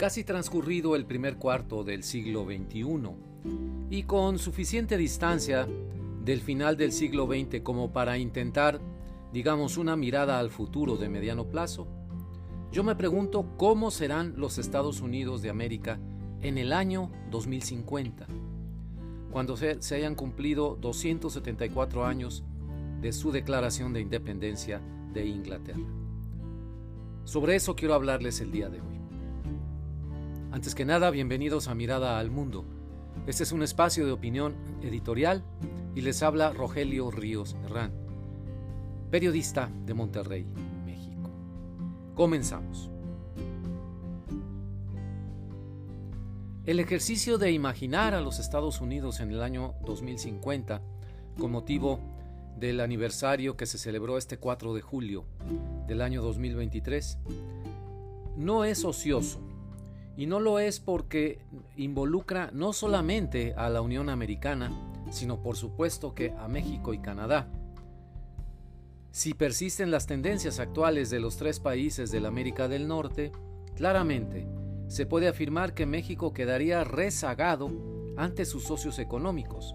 casi transcurrido el primer cuarto del siglo XXI y con suficiente distancia del final del siglo XX como para intentar, digamos, una mirada al futuro de mediano plazo, yo me pregunto cómo serán los Estados Unidos de América en el año 2050, cuando se, hayan cumplido 274 años de su declaración de independencia de Inglaterra. Sobre eso quiero hablarles el día de hoy. Antes que nada, bienvenidos a Mirada al Mundo. Este es un espacio de opinión editorial y les habla Rogelio Ríos Herrán, periodista de Monterrey, México. Comenzamos. El ejercicio de imaginar a los Estados Unidos en el año 2050 con motivo del aniversario que se celebró este 4 de julio del año 2023 no es ocioso y no lo es porque involucra no solamente a la Unión Americana, sino por supuesto que a México y Canadá. Si persisten las tendencias actuales de los tres países de la América del Norte, claramente se puede afirmar que México quedaría rezagado ante sus socios económicos,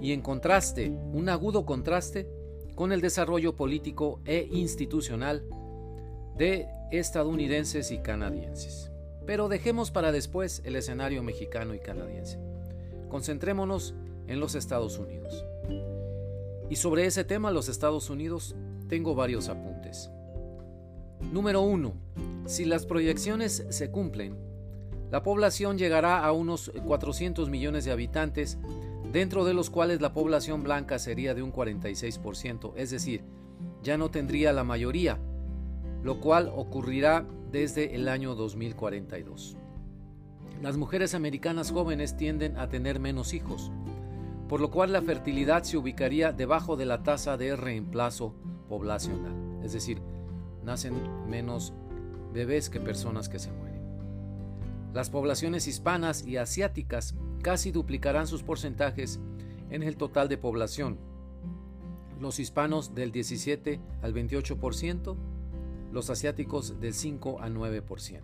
y en contraste, un agudo contraste con el desarrollo político e institucional de estadounidenses y canadienses. Pero dejemos para después el escenario mexicano y canadiense. Concentrémonos en los Estados Unidos. Y sobre ese tema, los Estados Unidos, tengo varios apuntes. Número 1. Si las proyecciones se cumplen, la población llegará a unos 400 millones de habitantes, dentro de los cuales la población blanca sería de un 46%, es decir, ya no tendría la mayoría, lo cual ocurrirá desde el año 2042. Las mujeres americanas jóvenes tienden a tener menos hijos, por lo cual la fertilidad se ubicaría debajo de la tasa de reemplazo poblacional, es decir, nacen menos bebés que personas que se mueren. Las poblaciones hispanas y asiáticas casi duplicarán sus porcentajes en el total de población. Los hispanos del 17 al 28%, los asiáticos del 5 al 9%.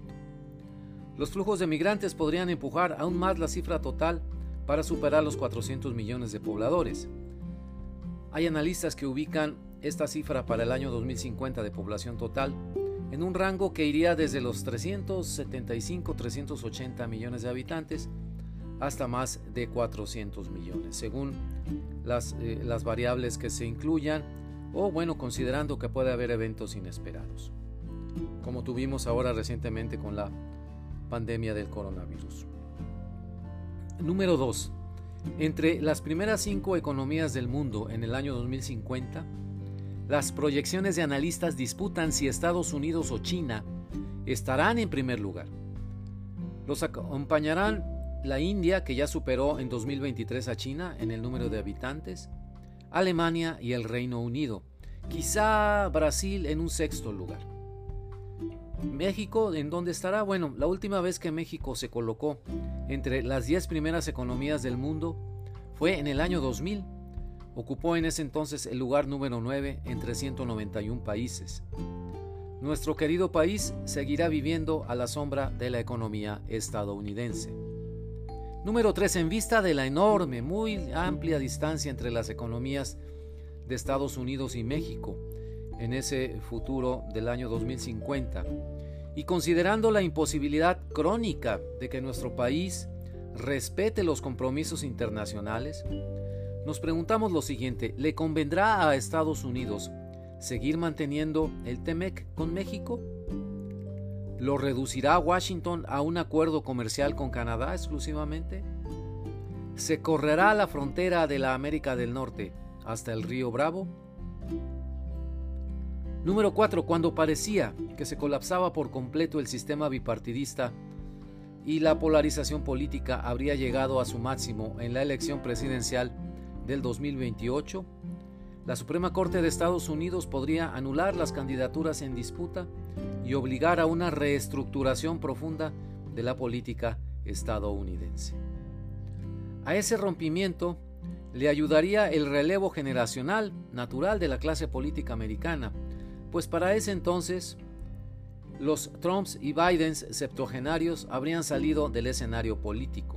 Los flujos de migrantes podrían empujar aún más la cifra total para superar los 400 millones de pobladores. Hay analistas que ubican esta cifra para el año 2050 de población total en un rango que iría desde los 375-380 millones de habitantes hasta más de 400 millones, según las, eh, las variables que se incluyan o bueno, considerando que puede haber eventos inesperados como tuvimos ahora recientemente con la pandemia del coronavirus. Número 2. Entre las primeras cinco economías del mundo en el año 2050, las proyecciones de analistas disputan si Estados Unidos o China estarán en primer lugar. Los acompañarán la India, que ya superó en 2023 a China en el número de habitantes, Alemania y el Reino Unido, quizá Brasil en un sexto lugar. México, ¿en dónde estará? Bueno, la última vez que México se colocó entre las 10 primeras economías del mundo fue en el año 2000. Ocupó en ese entonces el lugar número 9 entre 191 países. Nuestro querido país seguirá viviendo a la sombra de la economía estadounidense. Número 3. En vista de la enorme, muy amplia distancia entre las economías de Estados Unidos y México, en ese futuro del año 2050 y considerando la imposibilidad crónica de que nuestro país respete los compromisos internacionales, nos preguntamos lo siguiente, ¿le convendrá a Estados Unidos seguir manteniendo el TEMEC con México? ¿Lo reducirá Washington a un acuerdo comercial con Canadá exclusivamente? ¿Se correrá la frontera de la América del Norte hasta el río Bravo? Número 4. Cuando parecía que se colapsaba por completo el sistema bipartidista y la polarización política habría llegado a su máximo en la elección presidencial del 2028, la Suprema Corte de Estados Unidos podría anular las candidaturas en disputa y obligar a una reestructuración profunda de la política estadounidense. A ese rompimiento le ayudaría el relevo generacional natural de la clase política americana, pues para ese entonces los Trumps y Bidens septuagenarios habrían salido del escenario político.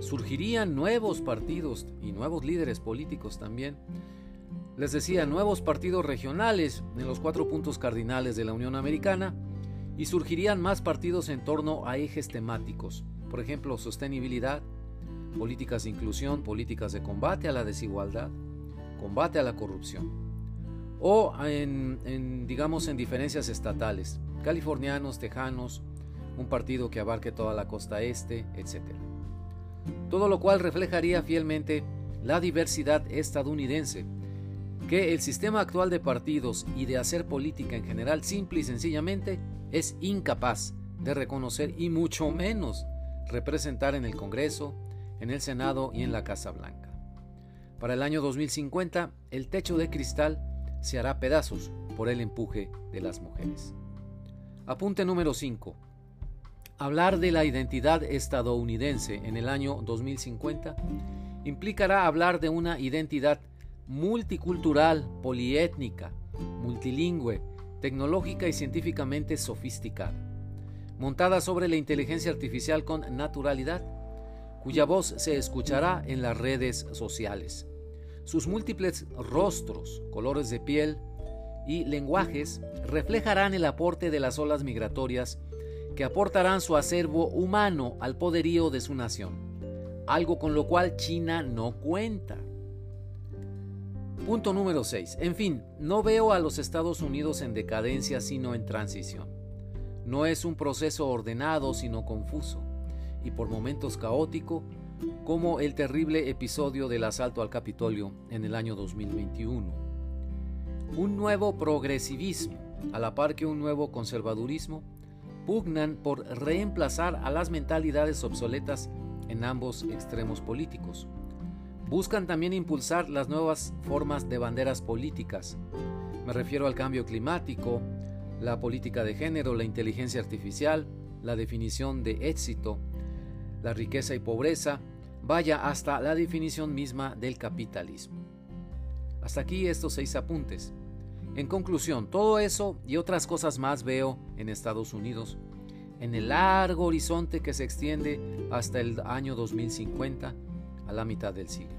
Surgirían nuevos partidos y nuevos líderes políticos también. Les decía, nuevos partidos regionales en los cuatro puntos cardinales de la Unión Americana y surgirían más partidos en torno a ejes temáticos, por ejemplo, sostenibilidad, políticas de inclusión, políticas de combate a la desigualdad, combate a la corrupción, o en, digamos en diferencias estatales, californianos, tejanos, un partido que abarque toda la costa este, etc. Todo lo cual reflejaría fielmente la diversidad estadounidense, que el sistema actual de partidos y de hacer política en general simple y sencillamente es incapaz de reconocer y mucho menos representar en el Congreso, en el Senado y en la Casa Blanca. Para el año 2050, el techo de cristal se hará pedazos por el empuje de las mujeres. Apunte número 5. Hablar de la identidad estadounidense en el año 2050 implicará hablar de una identidad multicultural, poliétnica, multilingüe, tecnológica y científicamente sofisticada, montada sobre la inteligencia artificial con naturalidad, cuya voz se escuchará en las redes sociales. Sus múltiples rostros, colores de piel y lenguajes reflejarán el aporte de las olas migratorias que aportarán su acervo humano al poderío de su nación, algo con lo cual China no cuenta. Punto número 6. En fin, no veo a los Estados Unidos en decadencia sino en transición. No es un proceso ordenado sino confuso y por momentos caótico como el terrible episodio del asalto al Capitolio en el año 2021. Un nuevo progresivismo, a la par que un nuevo conservadurismo, pugnan por reemplazar a las mentalidades obsoletas en ambos extremos políticos. Buscan también impulsar las nuevas formas de banderas políticas. Me refiero al cambio climático, la política de género, la inteligencia artificial, la definición de éxito, la riqueza y pobreza, vaya hasta la definición misma del capitalismo. Hasta aquí estos seis apuntes. En conclusión, todo eso y otras cosas más veo en Estados Unidos, en el largo horizonte que se extiende hasta el año 2050 a la mitad del siglo.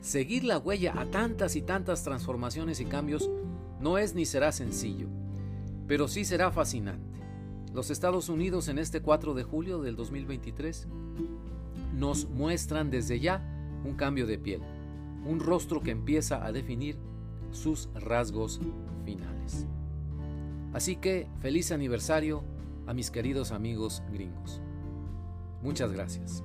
Seguir la huella a tantas y tantas transformaciones y cambios no es ni será sencillo, pero sí será fascinante. Los Estados Unidos en este 4 de julio del 2023 nos muestran desde ya un cambio de piel, un rostro que empieza a definir sus rasgos finales. Así que feliz aniversario a mis queridos amigos gringos. Muchas gracias.